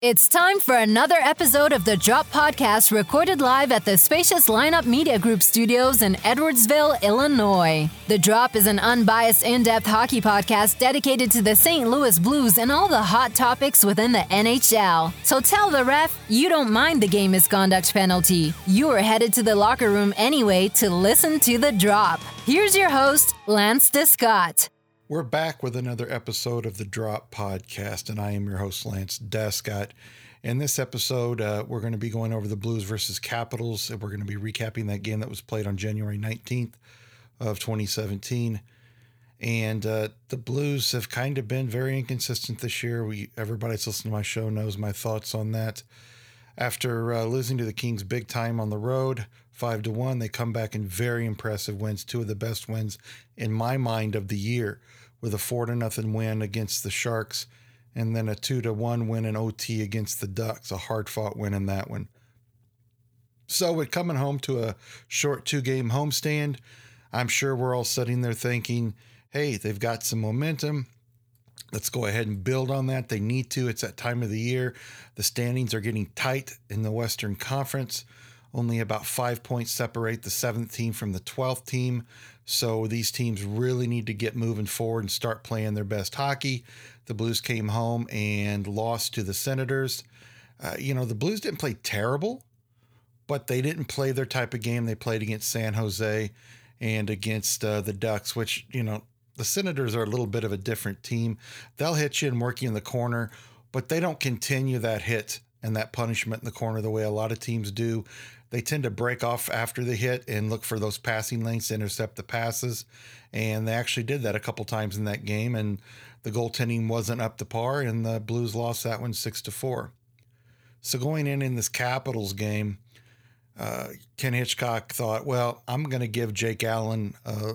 It's time for another episode of the Drop Podcast recorded live at the spacious Lineup Media Group studios in Edwardsville, Illinois. The Drop is an unbiased, in depth hockey podcast dedicated to the St. Louis Blues and all the hot topics within the NHL. So tell the ref you don't mind the game misconduct penalty. You are headed to the locker room anyway to listen to The Drop. Here's your host, Lance Descott. We're back with another episode of the Drop Podcast, and I am your host, Lance Descott. In this episode, uh, we're going to be going over the Blues versus Capitals, and we're going to be recapping that game that was played on January 19th of 2017. And uh, the Blues have kind of been very inconsistent this year. We everybody that's listening to my show knows my thoughts on that. After uh, losing to the Kings big time on the road, five to one, they come back in very impressive wins, two of the best wins in my mind of the year with a four to nothing win against the Sharks, and then a two to one win in OT against the Ducks, a hard fought win in that one. So, with coming home to a short two game homestand, I'm sure we're all sitting there thinking, hey, they've got some momentum. Let's go ahead and build on that. They need to. It's that time of the year. The standings are getting tight in the Western Conference. Only about five points separate the seventh team from the 12th team. So these teams really need to get moving forward and start playing their best hockey. The Blues came home and lost to the Senators. Uh, you know, the Blues didn't play terrible, but they didn't play their type of game. They played against San Jose and against uh, the Ducks, which, you know, the Senators are a little bit of a different team. They'll hit you and work you in the corner, but they don't continue that hit and that punishment in the corner the way a lot of teams do they tend to break off after the hit and look for those passing lanes to intercept the passes. And they actually did that a couple times in that game. And the goaltending wasn't up to par, and the Blues lost that one six to four. So going in in this Capitals game, uh, Ken Hitchcock thought, well, I'm going to give Jake Allen uh,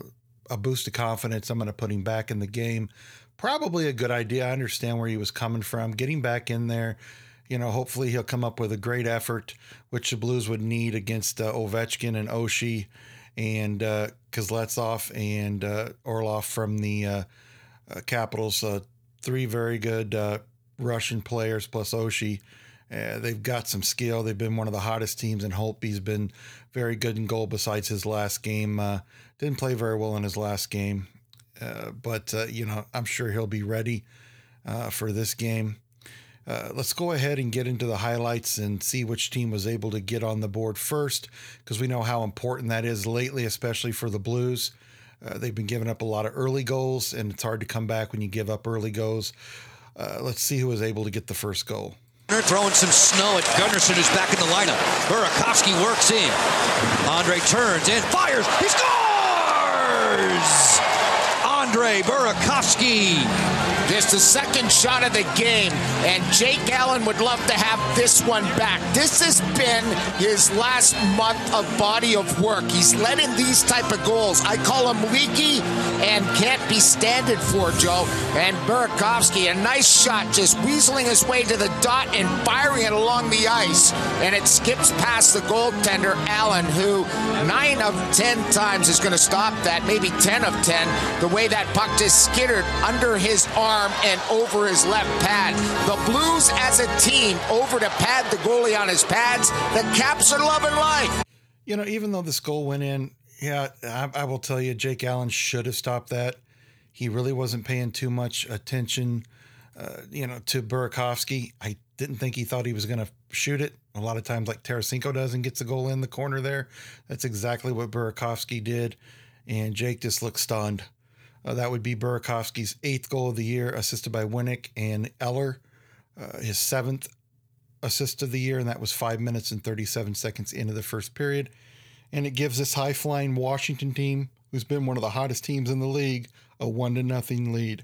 a boost of confidence. I'm going to put him back in the game. Probably a good idea. I understand where he was coming from. Getting back in there, you know, hopefully he'll come up with a great effort, which the Blues would need against uh, Ovechkin and Oshie and uh, and uh, Orlov from the uh, uh Capitals. Uh, three very good uh, Russian players plus Oshie. they've got some skill. They've been one of the hottest teams, and Holtby's been very good in goal besides his last game. didn't play very well in his last game, but, you know, I'm sure he'll be ready for this game. Uh, let's go ahead and get into the highlights and see which team was able to get on the board first, because we know how important that is lately, especially for the Blues. Uh, they've been giving up a lot of early goals, and it's hard to come back when you give up early goals. Uh, let's see who was able to get the first goal. Throwing some snow at Gunnarsson, who's back in the lineup. Burakovsky works in. Andre turns and fires. He scores! Andre Burakovsky this the second shot of the game, and Jake Allen would love to have this one back. This has been his last month of body of work. He's letting these type of goals. I call him leaky and can't be standard for, Joe. And Burakovsky, a nice shot, just weaseling his way to the dot and firing it along the ice. And it skips past the goaltender, Allen, who nine of ten times is going to stop that, maybe 10 of 10, the way that puck just skittered under his arm arm and over his left pad. The Blues as a team over to pad the goalie on his pads. The Caps are loving life. You know, even though this goal went in, yeah, I, I will tell you, Jake Allen should have stopped that. He really wasn't paying too much attention, uh, you know, to Burakovsky. I didn't think he thought he was going to shoot it. A lot of times, like Tarasenko does and gets a goal in the corner there. That's exactly what Burakovsky did. And Jake just looked stunned. Uh, that would be Burakovsky's eighth goal of the year, assisted by Winnik and Eller, uh, his seventh assist of the year, and that was five minutes and 37 seconds into the first period. And it gives this high flying Washington team, who's been one of the hottest teams in the league, a one to nothing lead.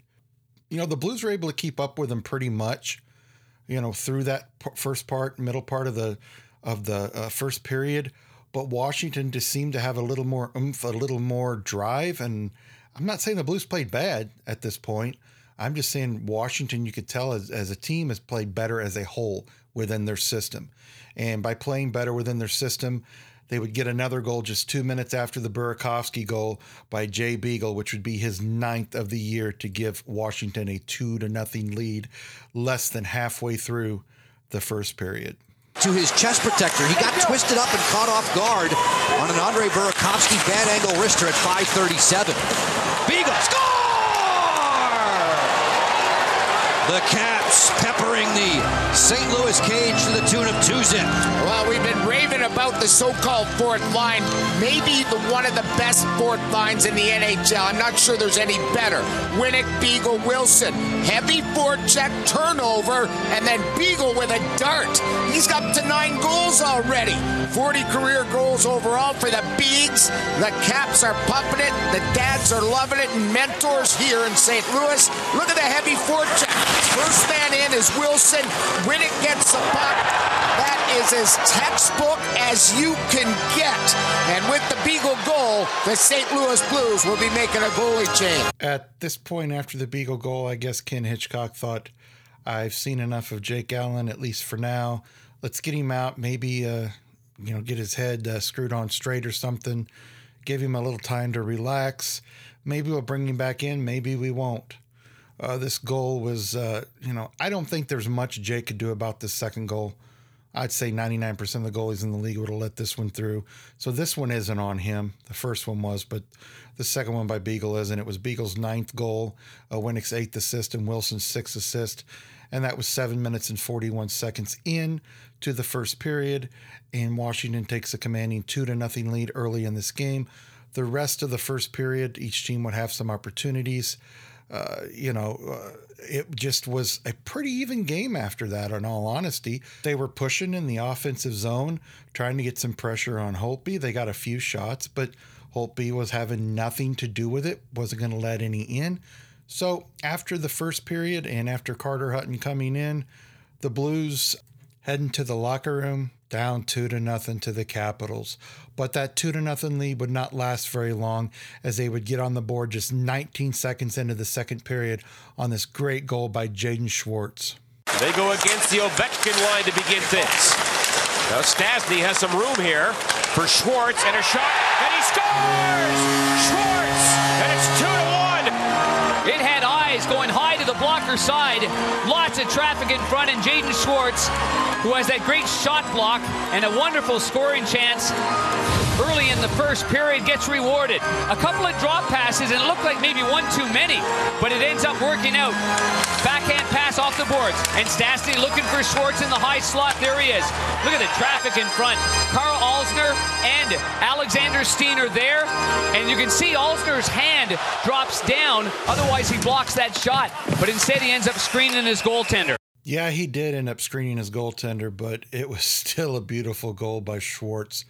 You know, the Blues were able to keep up with them pretty much, you know, through that first part, middle part of the of the uh, first period. But Washington just seemed to have a little more oomph, a little more drive, and I'm not saying the Blues played bad at this point. I'm just saying Washington, you could tell as, as a team, has played better as a whole within their system. And by playing better within their system, they would get another goal just two minutes after the Burakovsky goal by Jay Beagle, which would be his ninth of the year to give Washington a two to nothing lead, less than halfway through the first period. To his chest protector. He got twisted up and caught off guard on an Andre Burakovsky bad angle wrister at 537. Beagle score! The Caps peppering the St. Louis cage to the tune of two zip. Well, we've been raving about the so-called fourth line. Maybe the one of the best fourth lines in the NHL. I'm not sure there's any better. Winnik, Beagle, Wilson. Heavy forecheck turnover, and then Beagle with a dart. He's up to nine goals already. 40 career goals overall for the Beags. The Caps are pumping it. The dads are loving it. And mentors here in St. Louis. Look at the heavy forecheck. First man in is Wilson. Winnik gets the puck. That is as textbook as you can get. And with the Beagle goal, the St. Louis Blues will be making a goalie change. At this point, after the Beagle goal, I guess Ken Hitchcock thought, I've seen enough of Jake Allen, at least for now. Let's get him out. Maybe, uh, you know, get his head uh, screwed on straight or something. Give him a little time to relax. Maybe we'll bring him back in. Maybe we won't. Uh, this goal was, uh, you know, I don't think there's much Jake could do about this second goal. I'd say 99% of the goalies in the league would have let this one through. So this one isn't on him. The first one was, but the second one by Beagle is, and It was Beagle's ninth goal, uh, Winnik's eighth assist, and Wilson's sixth assist. And that was seven minutes and 41 seconds in to the first period. And Washington takes a commanding two to nothing lead early in this game. The rest of the first period, each team would have some opportunities. Uh, you know, uh, it just was a pretty even game after that, in all honesty. They were pushing in the offensive zone, trying to get some pressure on Holtby. They got a few shots, but Holtby was having nothing to do with it, wasn't going to let any in. So after the first period and after Carter Hutton coming in, the Blues heading to the locker room, down two to nothing to the Capitals. But that two to nothing lead would not last very long as they would get on the board just 19 seconds into the second period on this great goal by Jaden Schwartz. They go against the Ovechkin line to begin things. Now Stastny has some room here for Schwartz and a shot, and he scores! Schwartz, and it's two to one. It had eyes going high to the blocker side. Lots of traffic in front, and Jaden Schwartz who has that great shot block and a wonderful scoring chance early in the first period gets rewarded. A couple of drop passes, and it looked like maybe one too many, but it ends up working out. Backhand pass off the boards, and Stastny looking for Schwartz in the high slot. There he is. Look at the traffic in front. Karl Alzner and Alexander Steen are there, and you can see Alzner's hand drops down. Otherwise, he blocks that shot, but instead he ends up screening his goaltender. Yeah, he did end up screening his goaltender, but it was still a beautiful goal by Schwartz.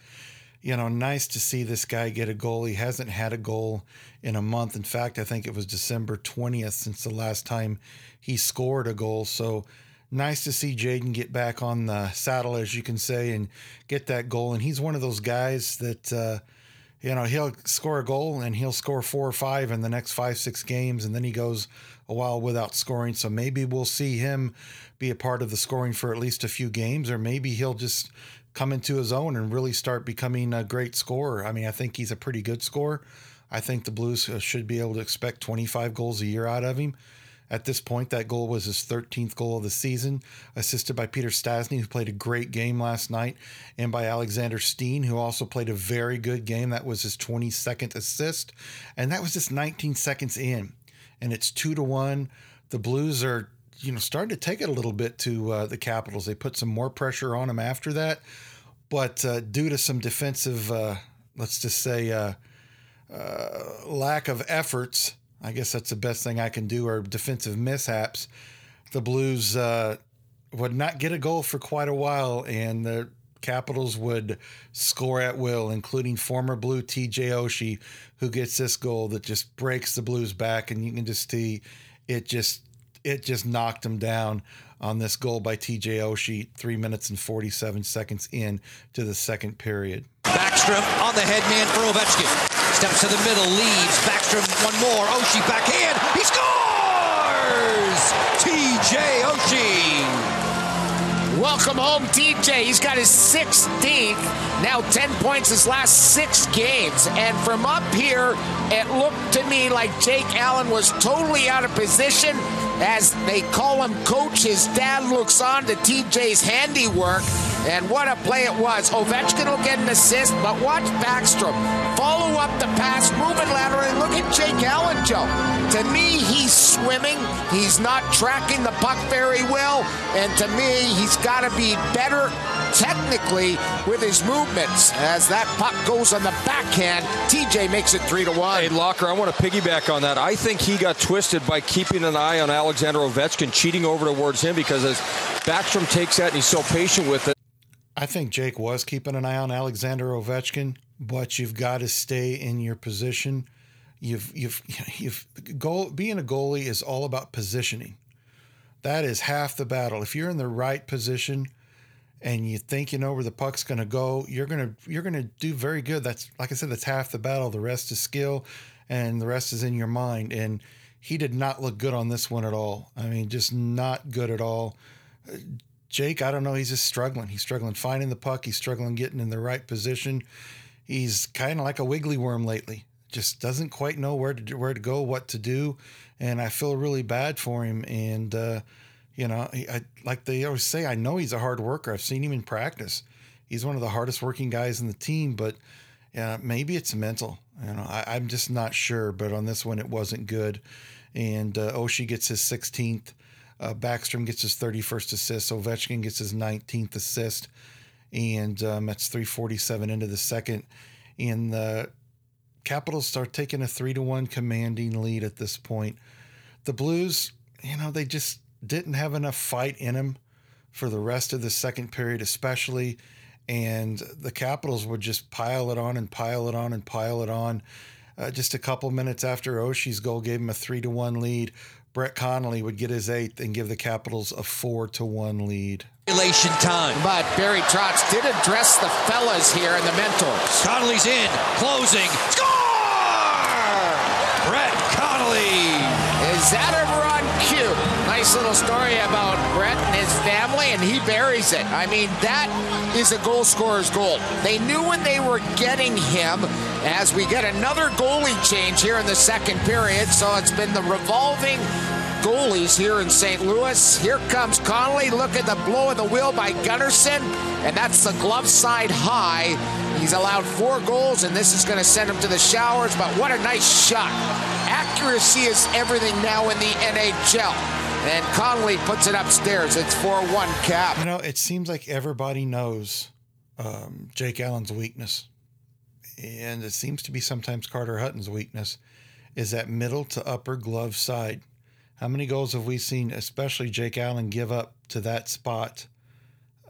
You know, nice to see this guy get a goal. He hasn't had a goal in a month. In fact, I think it was December 20th since the last time he scored a goal. So nice to see Jaden get back on the saddle, as you can say, and get that goal. And he's one of those guys that, uh, you know, he'll score a goal and he'll score four or five in the next five, six games, and then he goes a while without scoring. So maybe we'll see him be a part of the scoring for at least a few games, or maybe he'll just come into his own and really start becoming a great scorer. I mean, I think he's a pretty good scorer. I think the Blues uh, should be able to expect 25 goals a year out of him. At this point, that goal was his 13th goal of the season, assisted by Peter Stastny, who played a great game last night, and by Alexander Steen, who also played a very good game. That was his 22nd assist, and that was just 19 seconds in. And it's two to one. The Blues are you know, starting to take it a little bit to uh, the Capitals. They put some more pressure on them after that, but uh, due to some defensive, uh, let's just say, uh, uh, lack of efforts, I guess that's the best thing I can do, or defensive mishaps, the Blues uh, would not get a goal for quite a while, and the Capitals would score at will, including former Blue TJ Oshie, who gets this goal that just breaks the Blues back, and you can just see it just it just knocked him down on this goal by TJ Oshie, three minutes and 47 seconds in to the second period. Backstrom on the head man for Ovechkin. Steps to the middle, leaves. Backstrom one more. Oshie backhand. He scores! TJ Oshie. Welcome home, TJ. He's got his 16th, now 10 points his last six games. And from up here, it looked to me like Jake Allen was totally out of position as they call him coach. His dad looks on to TJ's handiwork. And what a play it was. Ovechkin will get an assist, but watch Backstrom follow up the pass, moving laterally. Look at Jake Allen, Joe. To me, he's swimming. He's not tracking the puck very well. And to me, he's got to be better technically with his movements. As that puck goes on the backhand, TJ makes it three to one. Hey, Locker, I want to piggyback on that. I think he got twisted by keeping an eye on Alexander Ovechkin, cheating over towards him because as Backstrom takes that and he's so patient with it. I think Jake was keeping an eye on Alexander Ovechkin, but you've got to stay in your position. You've you've you've goal being a goalie is all about positioning. That is half the battle. If you're in the right position and you think you know where the puck's going to go, you're going to you're going to do very good. That's like I said that's half the battle. The rest is skill and the rest is in your mind and he did not look good on this one at all. I mean, just not good at all. Jake, I don't know. He's just struggling. He's struggling finding the puck. He's struggling getting in the right position. He's kind of like a wiggly worm lately. Just doesn't quite know where to where to go, what to do, and I feel really bad for him. And uh, you know, I, like they always say, I know he's a hard worker. I've seen him in practice. He's one of the hardest working guys in the team, but yeah, maybe it's mental. You know, I, am just not sure. But on this one, it wasn't good. And uh, Oshie gets his 16th. Uh, Backstrom gets his 31st assist. Ovechkin gets his 19th assist. And um, that's 347 into the second. And the Capitals start taking a three to one commanding lead at this point. The Blues, you know, they just didn't have enough fight in them for the rest of the second period, especially. And the Capitals would just pile it on and pile it on and pile it on. Uh, just a couple minutes after Oshie's goal gave him a three to one lead. Brett Connolly would get his eighth and give the Capitals a four to one lead. Elation time. But Barry Trotz did address the fellas here and the mentors. Connolly's in, closing, score! Brett Connolly. Is that ever on cue? Little story about Brett and his family, and he buries it. I mean, that is a goal scorer's goal. They knew when they were getting him as we get another goalie change here in the second period. So it's been the revolving goalies here in St. Louis. Here comes Connolly. Look at the blow of the wheel by Gunnarsson, and that's the glove side high. He's allowed four goals, and this is going to send him to the showers. But what a nice shot! Accuracy is everything now in the NHL. And Connolly puts it upstairs. It's 4 1 cap. You know, it seems like everybody knows um, Jake Allen's weakness. And it seems to be sometimes Carter Hutton's weakness is that middle to upper glove side. How many goals have we seen, especially Jake Allen, give up to that spot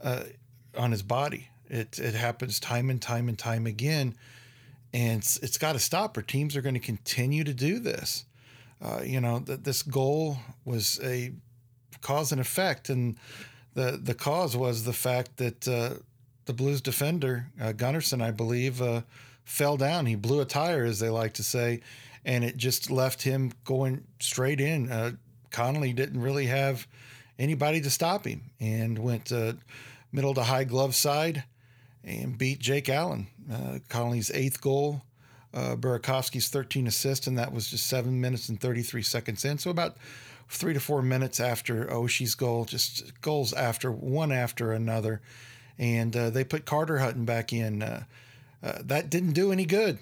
uh, on his body? It, it happens time and time and time again. And it's, it's got to stop, or teams are going to continue to do this. Uh, you know, that this goal was a cause and effect. And the, the cause was the fact that uh, the Blues defender, uh, Gunnarsson, I believe, uh, fell down. He blew a tire, as they like to say, and it just left him going straight in. Uh, Connolly didn't really have anybody to stop him and went uh, middle to high glove side and beat Jake Allen. Uh, Connolly's eighth goal, uh, Burakovsky's 13 assists, and that was just seven minutes and 33 seconds in. So about three to four minutes after Oshie's goal, just goals after one after another. And uh, they put Carter Hutton back in. Uh, uh, that didn't do any good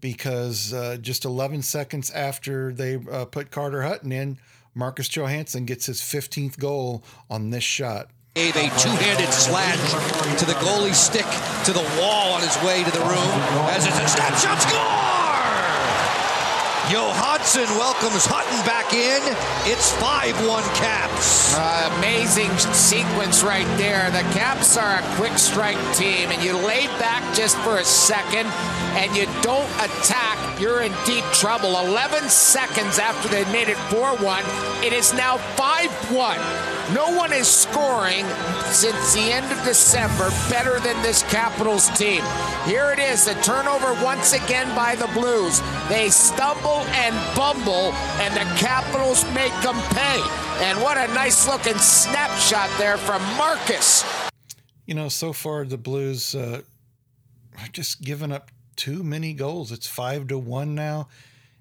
because uh, just 11 seconds after they uh, put Carter Hutton in, Marcus Johansson gets his 15th goal on this shot. A two-handed slash to the goalie stick to the wall on his way to the room as it's a snapshot score! Johansson welcomes Hutton back in. It's 5-1 Caps. Uh, amazing sequence right there. The Caps are a quick strike team, and you lay back just for a second, and you don't attack, you're in deep trouble. 11 seconds after they made it 4-1, it is now 5-1. No one is scoring since the end of December better than this Capitals team. Here it is, the turnover once again by the Blues. They stumble and bumble, and the Capitals make them pay. And what a nice looking snapshot there from Marcus. You know, so far the Blues uh, are just giving up too many goals. It's five to one now.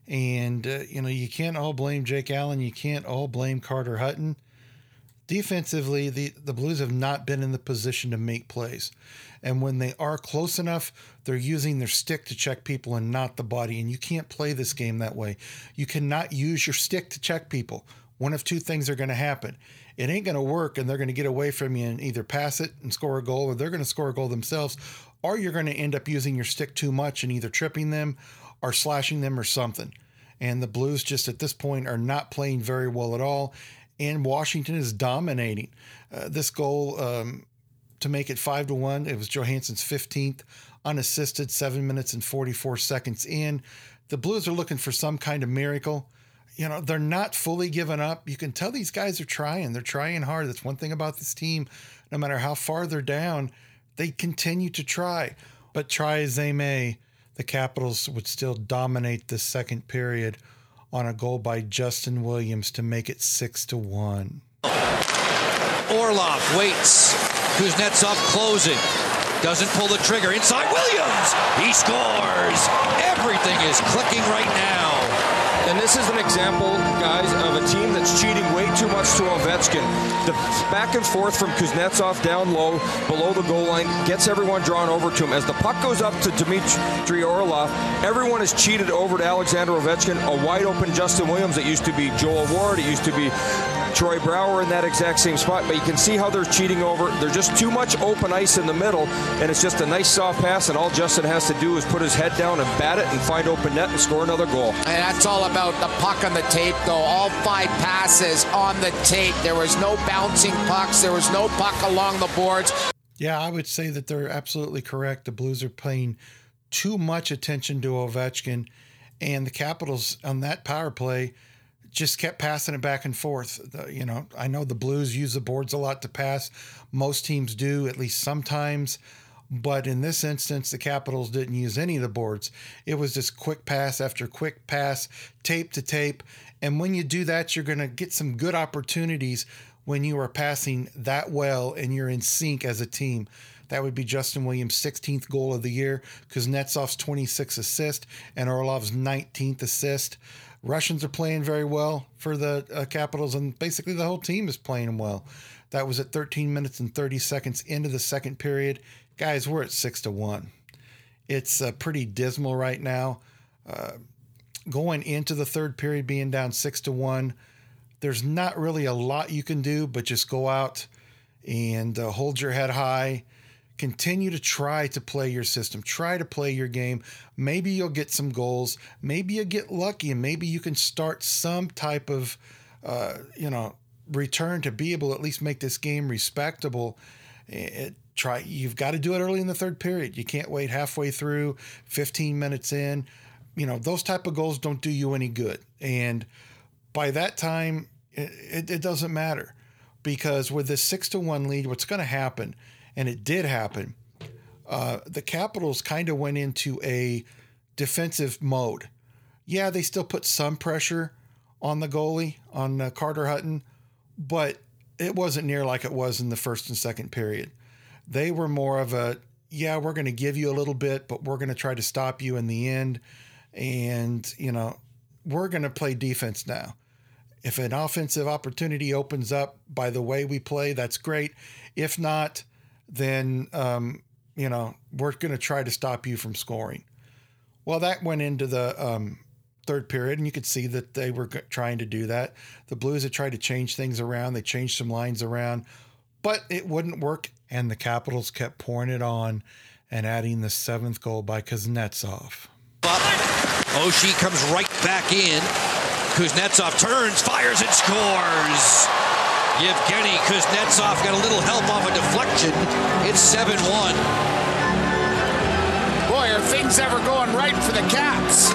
And, uh, you know, you can't all blame Jake Allen. You can't all blame Carter Hutton. Defensively, the, the Blues have not been in the position to make plays. And when they are close enough, they're using their stick to check people and not the body. And you can't play this game that way. You cannot use your stick to check people. One of two things are going to happen. It ain't going to work, and they're going to get away from you and either pass it and score a goal, or they're going to score a goal themselves, or you're going to end up using your stick too much and either tripping them or slashing them or something. And the Blues just at this point are not playing very well at all. And Washington is dominating. Uh, this goal um, to make it five to one, it was Johansson's 15th, unassisted, seven minutes and 44 seconds in. The Blues are looking for some kind of miracle. You know, they're not fully giving up. You can tell these guys are trying. They're trying hard. That's one thing about this team. No matter how far they're down, they continue to try. But try as they may, the Capitals would still dominate the second period on a goal by Justin Williams to make it six to one. Orlov waits. Kuznetsov closing. Doesn't pull the trigger. Inside Williams. He scores. Everything is clicking right now. This is an example, guys, of a team that's cheating way too much to Ovechkin. The back and forth from Kuznetsov down low, below the goal line, gets everyone drawn over to him. As the puck goes up to Dmitry Orlov, everyone is cheated over to Alexander Ovechkin. A wide open Justin Williams. It used to be Joel Ward. It used to be Troy Brouwer in that exact same spot, but you can see how they're cheating over. There's just too much open ice in the middle, and it's just a nice soft pass, and all Justin has to do is put his head down and bat it and find open net and score another goal. And that's all about the puck on the tape, though. All five passes on the tape. There was no bouncing pucks. There was no puck along the boards. Yeah, I would say that they're absolutely correct. The Blues are paying too much attention to Ovechkin, and the Capitals on that power play just kept passing it back and forth. The, you know, I know the Blues use the boards a lot to pass. Most teams do, at least sometimes. But in this instance, the Capitals didn't use any of the boards. It was just quick pass after quick pass, tape to tape. And when you do that, you're going to get some good opportunities when you are passing that well and you're in sync as a team. That would be Justin Williams' 16th goal of the year, Kuznetsov's 26th assist, and Orlov's 19th assist. Russians are playing very well for the uh, Capitals, and basically the whole team is playing well. That was at 13 minutes and 30 seconds into the second period. Guys, we're at six to one. It's uh, pretty dismal right now. Uh, going into the third period, being down six to one, there's not really a lot you can do, but just go out and uh, hold your head high continue to try to play your system, try to play your game. Maybe you'll get some goals. Maybe you get lucky, and maybe you can start some type of, uh, you know, return to be able to at least make this game respectable. It, try. You've got to do it early in the third period. You can't wait halfway through, 15 minutes in. You know, those type of goals don't do you any good. And by that time, it, it, doesn't matter because with this six to one lead, what's going to happen and it did happen, uh, the Capitals kind of went into a defensive mode. Yeah, they still put some pressure on the goalie, on uh, Carter Hutton, but it wasn't near like it was in the first and second period. They were more of a, yeah, we're going to give you a little bit, but we're going to try to stop you in the end. And, you know, we're going to play defense now. If an offensive opportunity opens up by the way we play, that's great. If not, then um, you know we're going to try to stop you from scoring. Well, that went into the um, third period, and you could see that they were trying to do that. The Blues had tried to change things around. They changed some lines around, but it wouldn't work, and the Capitals kept pouring it on and adding the seventh goal by Kuznetsov. Oshie comes right back in. Kuznetsov turns, fires, and scores. Yevgeny Kuznetsov got a little help off a deflection. It's 7 1. Boy, are things ever going right for the Caps?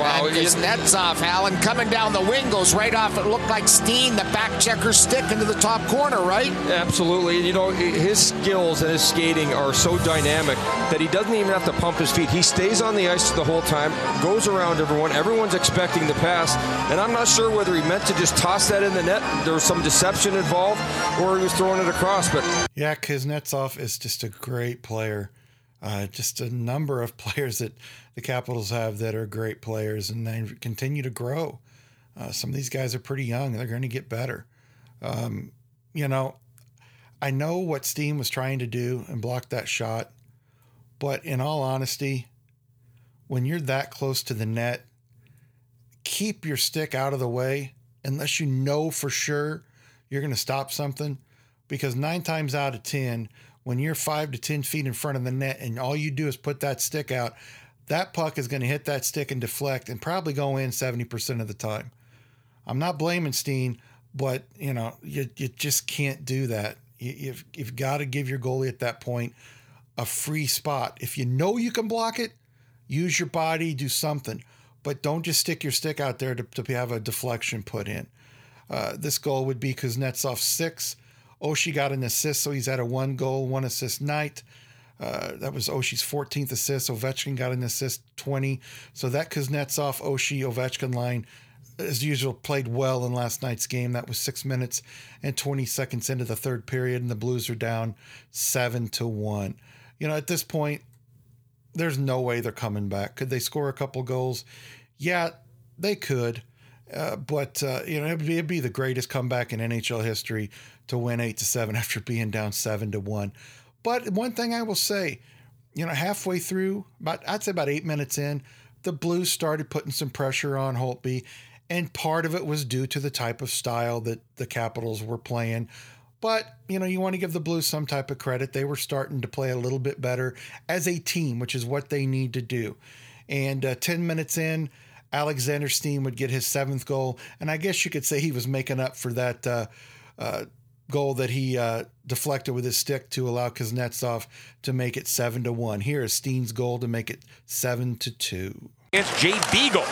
Wow, and Kuznetsov, Alan, coming down the wing goes right off. It looked like Steen, the back checker stick into the top corner, right? Absolutely. You know, his skills and his skating are so dynamic that he doesn't even have to pump his feet. He stays on the ice the whole time, goes around everyone. Everyone's expecting the pass. And I'm not sure whether he meant to just toss that in the net. There was some deception involved, or he was throwing it across. But yeah, Kuznetsov is just a great player. Uh, just a number of players that the Capitals have that are great players and they continue to grow. Uh, some of these guys are pretty young. They're going to get better. Um, you know, I know what Steen was trying to do and block that shot, but in all honesty, when you're that close to the net, keep your stick out of the way unless you know for sure you're going to stop something. Because nine times out of 10, when you're five to 10 feet in front of the net and all you do is put that stick out, that puck is going to hit that stick and deflect and probably go in 70% of the time. I'm not blaming Steen, but you know, you, you just can't do that. You, you've, you've got to give your goalie at that point a free spot. If you know you can block it, use your body, do something, but don't just stick your stick out there to, to have a deflection put in. Uh, this goal would be Kuznetsov six. Oshie got an assist, so he's at a one goal, one assist night. Uh, that was Oshie's 14th assist. Ovechkin got an assist, 20. So that Kuznetsov, Oshie, Ovechkin line, as usual, played well in last night's game. That was six minutes and 20 seconds into the third period, and the Blues are down seven to one. You know, at this point, there's no way they're coming back. Could they score a couple goals? Yeah, they could. Uh, but uh, you know, it'd be, it'd be, the greatest comeback in NHL history to win eight to seven after being down seven to one. But one thing I will say, you know, halfway through, about I'd say about eight minutes in, the Blues started putting some pressure on Holtby, and part of it was due to the type of style that the Capitals were playing. But, you know, you want to give the Blues some type of credit. They were starting to play a little bit better as a team, which is what they need to do. And uh, 10 minutes in, Alexander Steen would get his seventh goal. And I guess you could say he was making up for that uh, uh, goal that he uh, deflected with his stick to allow Kuznetsov to make it 7 to 1. Here is Steen's goal to make it 7 to 2. It's Jay Beagle.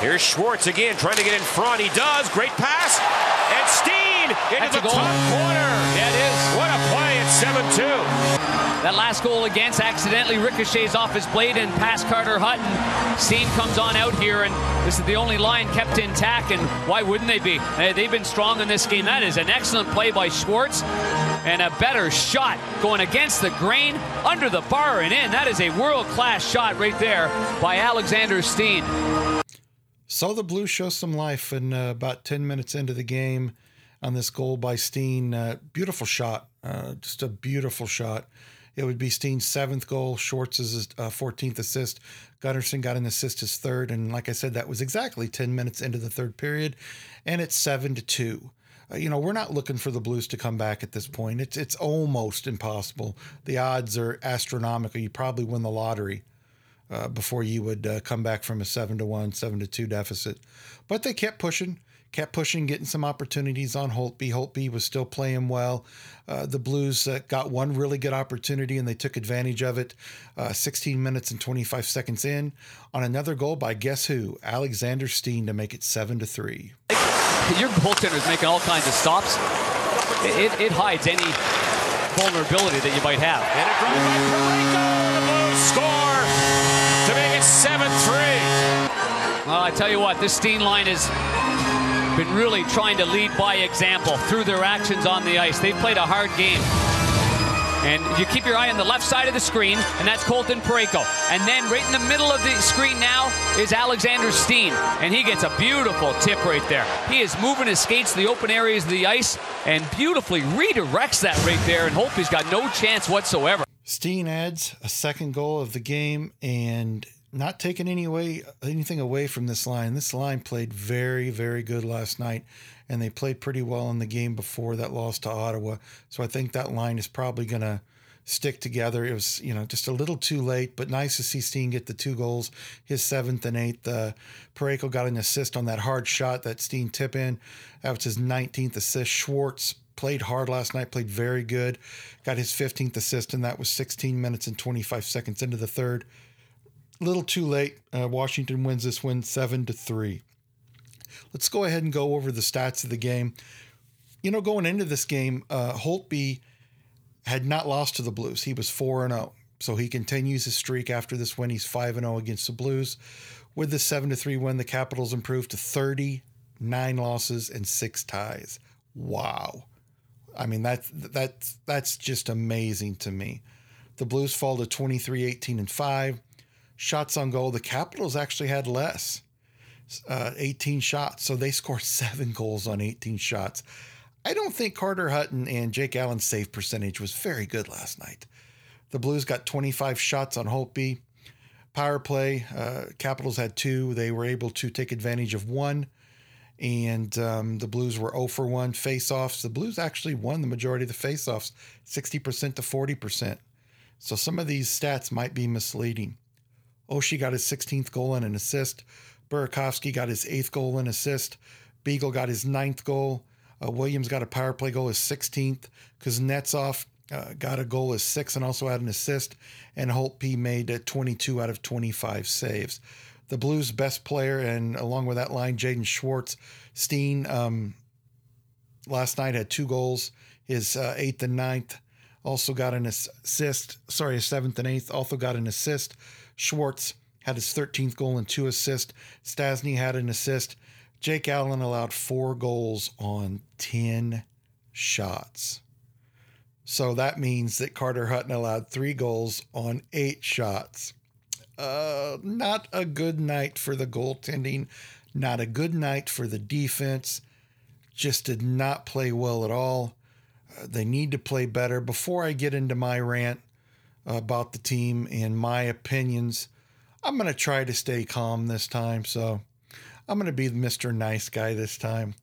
Here's Schwartz again trying to get in front. He does. Great pass. And Steen into That's the top corner. Yeah, it is. What a play. It's 7 2. That last goal against accidentally ricochets off his blade and past Carter Hutton. Steen comes on out here, and this is the only line kept intact, and why wouldn't they be? They've been strong in this game. That is an excellent play by Schwartz, and a better shot going against the grain, under the bar and in. That is a world-class shot right there by Alexander Steen. So the Blues show some life, in uh, about 10 minutes into the game on this goal by Steen, uh, beautiful shot, uh, just a beautiful shot. It would be Steen's seventh goal, Schwartz's uh, 14th assist. Gunnarsson got an assist, his third. And like I said, that was exactly 10 minutes into the third period. And it's 7 to 2. Uh, you know, we're not looking for the Blues to come back at this point. It's, it's almost impossible. The odds are astronomical. You probably win the lottery. Uh, before you would uh, come back from a seven to one, seven to two deficit. But they kept pushing kept pushing, getting some opportunities on Holtby. Holtby was still playing well. Uh, the Blues uh, got one really good opportunity and they took advantage of it. Uh, 16 minutes and 25 seconds in on another goal by guess who? Alexander Steen to make it seven to three. Your goaltender is making all kinds of stops. It, it, it hides any vulnerability that you might have. And a drive by the Blues score to make it 7-3. Well, I tell you what, this Steen line is been really trying to lead by example through their actions on the ice. They've played a hard game. And you keep your eye on the left side of the screen, and that's Colton Parayko. And then right in the middle of the screen now is Alexander Steen. And he gets a beautiful tip right there. He is moving his skates to the open areas of the ice and beautifully redirects that right there and Holtby's got no chance whatsoever. Steen adds a second goal of the game, and not taking any away anything away from this line. This line played very, very good last night, and they played pretty well in the game before that loss to Ottawa. So I think that line is probably going to stick together. It was, you know, just a little too late, but nice to see Steen get the two goals, his seventh and eighth. Uh, Parayko got an assist on that hard shot that Steen tip in. That was his 19th assist. Schwartz played hard last night, played very good, got his 15th assist, and that was 16 minutes and 25 seconds into the third little too late. Uh, Washington wins this win seven to three. Let's go ahead and go over the stats of the game. You know, going into this game, uh, Holtby had not lost to the Blues. He was four and zero, oh. so he continues his streak after this win. He's five and zero oh against the Blues. With the seven to three win, the Capitals improved to thirty nine losses and six ties. Wow. I mean that that that's just amazing to me. The Blues fall to 23, 18, and 5. Shots on goal. The Capitals actually had less, uh, 18 shots. So they scored seven goals on 18 shots. I don't think Carter Hutton and Jake Allen's save percentage was very good last night. The Blues got 25 shots on Holtby. Power play, uh, Capitals had two. They were able to take advantage of one, and um, the Blues were 0 for 1 face offs. The Blues actually won the majority of the face offs, 60% to 40%. So some of these stats might be misleading. Oshie got his 16th goal and an assist. Burakovsky got his eighth goal and assist. Beagle got his ninth goal. Uh, Williams got a power play goal, his 16th. Kuznetsov uh, got a goal, his sixth, and also had an assist. And Holtby made uh, 22 out of 25 saves. The Blues' best player, and along with that line, Jaden Schwartz. Steen um, last night had two goals, his uh, eighth and ninth. Also got an assist, sorry, his seventh and eighth. Also got an assist. Schwartz had his 13th goal and two assists. Stastny had an assist. Jake Allen allowed four goals on 10 shots. So that means that Carter Hutton allowed three goals on eight shots. Uh, not a good night for the goaltending, not a good night for the defense. Just did not play well at all. Uh, they need to play better. Before I get into my rant about the team and my opinions, I'm going to try to stay calm this time. So I'm going to be Mr. Nice Guy this time.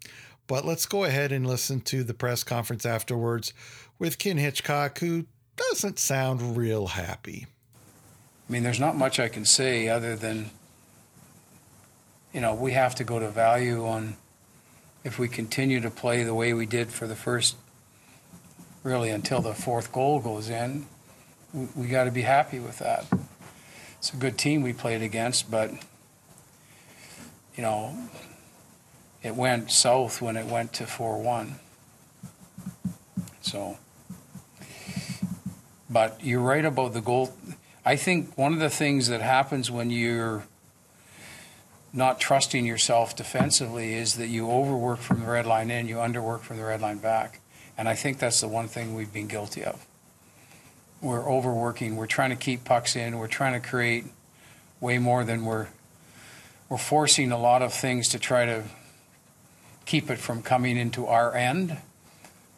But let's go ahead and listen to the press conference afterwards with Ken Hitchcock, who doesn't sound real happy. I mean, there's not much I can say other than, you know, we have to go to value on if we continue to play the way we did for the first, really until the fourth goal goes in, we, got to be happy with that. It's a good team we played against, but you know, it went south when it went to 4 1. So, but you're right about the goal. I think one of the things that happens when you're not trusting yourself defensively is that you overwork from the red line in, you underwork from the red line back. And I think that's the one thing we've been guilty of. We're overworking, we're trying to keep pucks in, we're trying to create way more than we're we're forcing a lot of things to try to keep it from coming into our end.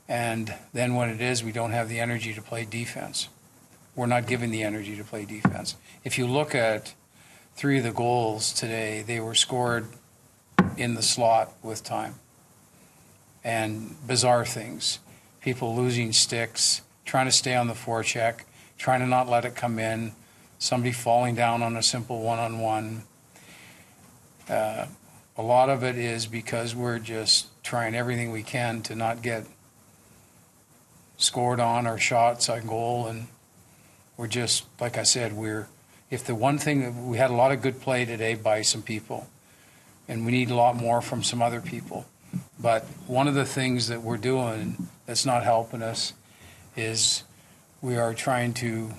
And then when it is, we don't have the energy to play defense. We're not given the energy to play defense. If you look at three of the goals today, they were scored in the slot with time. And bizarre things. People losing sticks, trying to stay on the forecheck, trying to not let it come in, somebody falling down on a simple one on one uh, a lot of it is because we're just trying everything we can to not get scored on or shots on goal, and we're just like I said, we're if the one thing we had a lot of good play today by some people, and we need a lot more from some other people. But one of the things that we're doing that's not helping us is we are trying to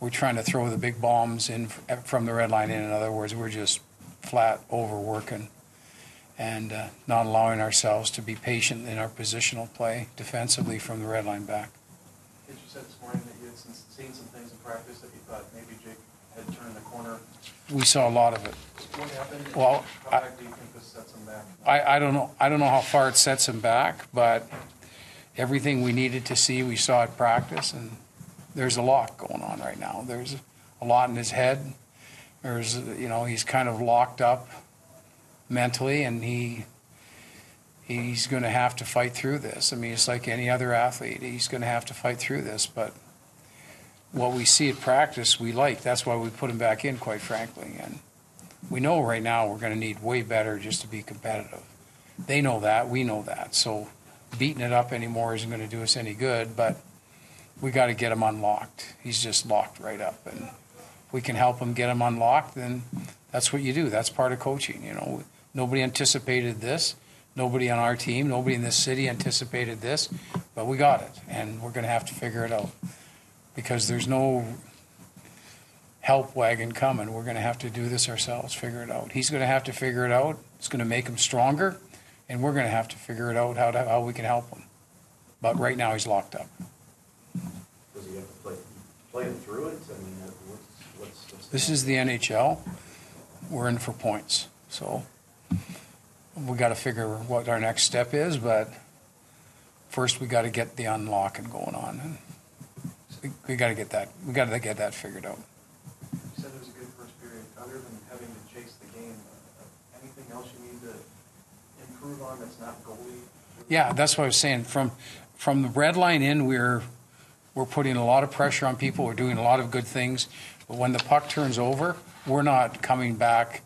we're trying to throw the big bombs in from the red line in. In other words, we're just flat overworking and uh, not allowing ourselves to be patient in our positional play defensively from the red line back. Did you said this morning that you had seen some things in practice that you thought maybe Jake had turned the corner. We saw a lot of it. What happened? Well, I, do you think this sets him back? I, I don't know. I don't know how far it sets him back, but everything we needed to see, we saw at practice, and there's a lot going on right now. There's a lot in his head there's, you know, he's kind of locked up mentally, and he he's going to have to fight through this. I mean, it's like any other athlete; he's going to have to fight through this. But what we see at practice, we like. That's why we put him back in, quite frankly. And we know right now we're going to need way better just to be competitive. They know that. We know that. So beating it up anymore isn't going to do us any good. But we got to get him unlocked. He's just locked right up, and we can help him get him unlocked, then that's what you do. That's part of coaching. You know, nobody anticipated this. Nobody on our team, nobody in this city anticipated this, but we got it, and we're going to have to figure it out because there's no help wagon coming. We're going to have to do this ourselves, figure it out. He's going to have to figure it out. It's going to make him stronger, and we're going to have to figure it out how to, how we can help him. But right now he's locked up. Does he have to play playing through it? I mean, uh, what's, what's, what's This is the NHL. We're in for points. So we got to figure what our next step is, but first we got to get the unlocking going on. And we, we got to get that. We got to get that figured out. You said it was a good first period. Other than having to chase the game, uh, anything else you need to improve on that's not goalie? Yeah, that's what I was saying. From from the red line in, we're we're putting a lot of pressure on people. We're doing a lot of good things, but when the puck turns over, we're not coming back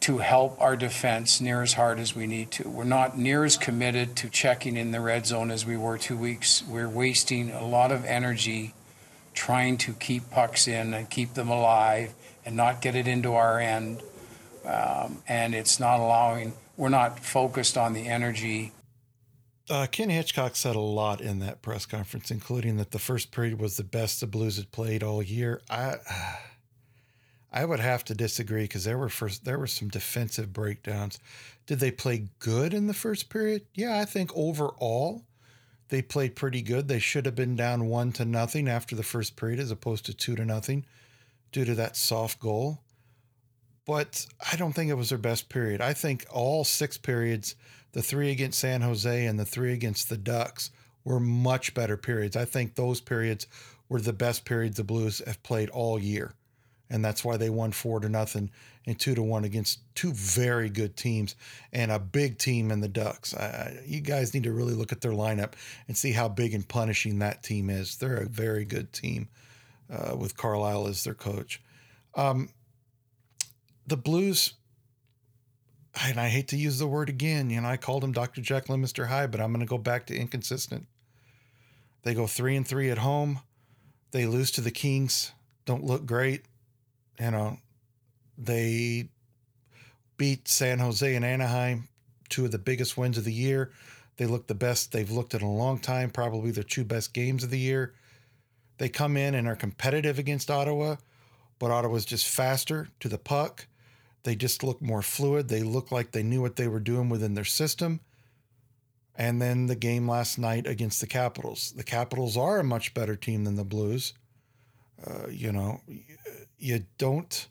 to help our defense near as hard as we need to. We're not near as committed to checking in the red zone as we were two weeks. We're wasting a lot of energy trying to keep pucks in and keep them alive and not get it into our end. Um, and it's not allowing, we're not focused on the energy uh, Ken Hitchcock said a lot in that press conference, including that the first period was the best the Blues had played all year. I I would have to disagree because there were first there were some defensive breakdowns. Did they play good in the first period? Yeah, I think overall they played pretty good. They should have been down one to nothing after the first period as opposed to two to nothing due to that soft goal. But I don't think it was their best period. I think all six periods the three against San Jose and the three against the Ducks were much better periods. I think those periods were the best periods the Blues have played all year. And that's why they won four to nothing and two to one against two very good teams and a big team in the Ducks. You guys need to really look at their lineup and see how big and punishing that team is. They're a very good team uh, with Carlyle as their coach. Um, the Blues and I hate to use the word again, you know, I called him Dr. Jekyll and Mr. Hyde, but I'm going to go back to inconsistent. They go three and three at home. They lose to the Kings. Don't look great. You know, they beat San Jose and Anaheim, two of the biggest wins of the year. They look the best they've looked in a long time, probably their two best games of the year. They come in and are competitive against Ottawa, but Ottawa's just faster to the puck they just look more fluid. They look like they knew what they were doing within their system. And then the game last night against the Capitals. The Capitals are a much better team than the Blues. Uh, you know, you don't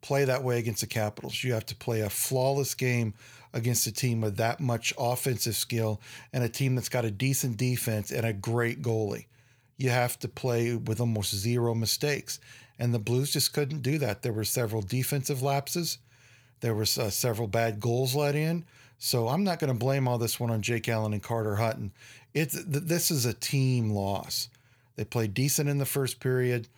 play that way against the Capitals. You have to play a flawless game against a team with that much offensive skill and a team that's got a decent defense and a great goalie. You have to play with almost zero mistakes. And the Blues just couldn't do that. There were several defensive lapses. There was uh, several bad goals let in. So I'm not going to blame all this one on Jake Allen and Carter Hutton. It's th- this is a team loss. They played decent in the first period,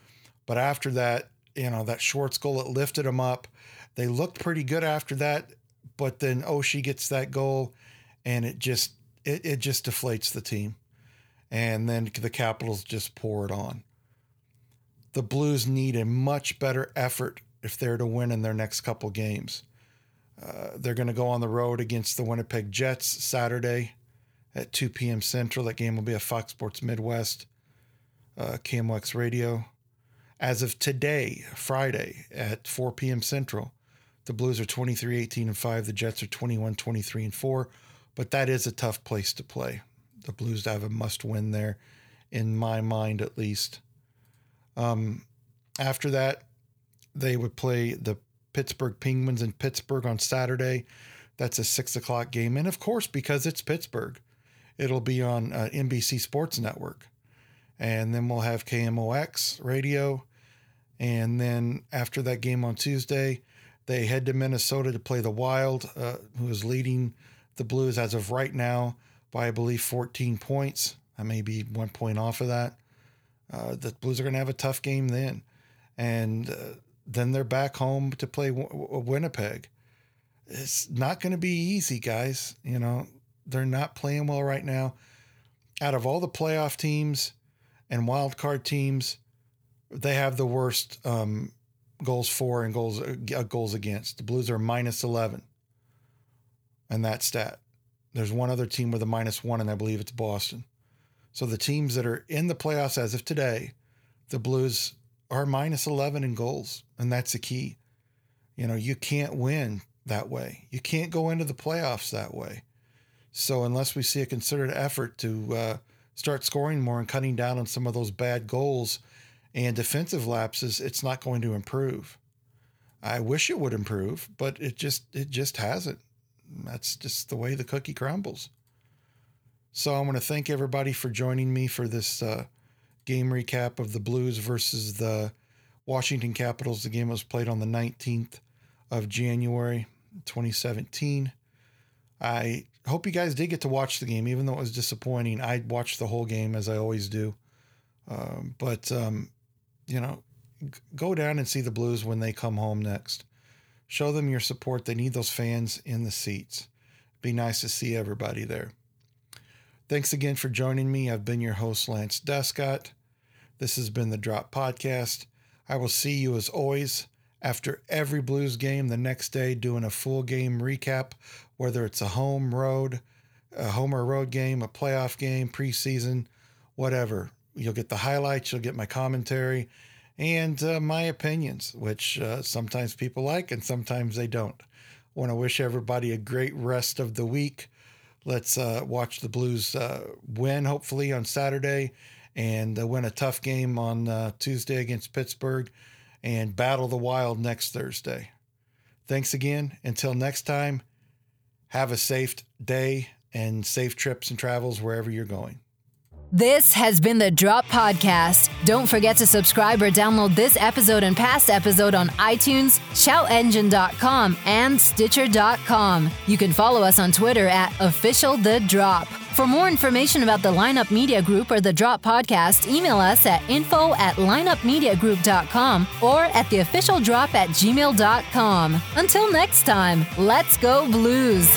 but after that, you know, that Schwartz goal it lifted them up. They looked pretty good after that, but then Oshie gets that goal, and it just it, it just deflates the team, and then the Capitals just pour it on. The Blues need a much better effort if they're to win in their next couple games. Uh, they're going to go on the road against the Winnipeg Jets Saturday at 2 p.m. Central. That game will be at Fox Sports Midwest, uh, KMOX Radio. As of today, Friday at 4 p.m. Central, the Blues are 23 18 and 5. The Jets are 21 23 and 4. But that is a tough place to play. The Blues have a must win there, in my mind at least. Um, after that, they would play the Pittsburgh Penguins in Pittsburgh on Saturday. That's a six o'clock game. And of course, because it's Pittsburgh, it'll be on uh, NBC Sports Network. And then we'll have KMOX radio. And then after that game on Tuesday, they head to Minnesota to play the Wild, uh, who is leading the Blues as of right now by, I believe, 14 points. I may be one point off of that. Uh, the Blues are going to have a tough game then. And uh, then they're back home to play Winnipeg. It's not going to be easy, guys. You know, they're not playing well right now. Out of all the playoff teams and wild card teams, they have the worst um, goals for and goals uh, goals against. The Blues are minus 11 and that stat. There's one other team with a minus one, and I believe it's Boston. So the teams that are in the playoffs as of today, the Blues are minus 11 in goals, and that's the key. You know, you can't win that way. You can't go into the playoffs that way. So unless we see a concerted effort to uh, start scoring more and cutting down on some of those bad goals and defensive lapses, it's not going to improve. I wish it would improve, but it just it just hasn't. That's just the way the cookie crumbles. So I want to thank everybody for joining me for this uh, game recap of the Blues versus the Washington Capitals. The game was played on the 19th of January, 2017. I hope you guys did get to watch the game, even though it was disappointing. I watched the whole game as I always do. Um, but, um, you know, g- go down and see the Blues when they come home next. Show them your support. They need those fans in the seats. Be nice to see everybody there. Thanks again for joining me. I've been your host, Lance Descott. This has been the Drop Podcast. I will see you as always after every Blues game the next day, doing a full game recap, whether it's a home road, a home or road game, a playoff game, preseason, whatever. You'll get the highlights, you'll get my commentary, and uh, my opinions, which uh, sometimes people like and sometimes they don't. Want to wish everybody a great rest of the week. Let's uh, watch the Blues uh, win, hopefully, on Saturday and uh, win a tough game on uh, Tuesday against Pittsburgh and battle the Wild next Thursday. Thanks again. Until next time, have a safe day and safe trips and travels wherever you're going. This has been the Drop Podcast. Don't forget to subscribe or download this episode and past episode on iTunes, shoutengine.com, and Stitcher.com. You can follow us on Twitter at official the drop. For more information about the Lineup Media Group or the Drop Podcast, email us at info at lineupmediagroup.com or at the official drop at gmail.com. Until next time, let's go blues.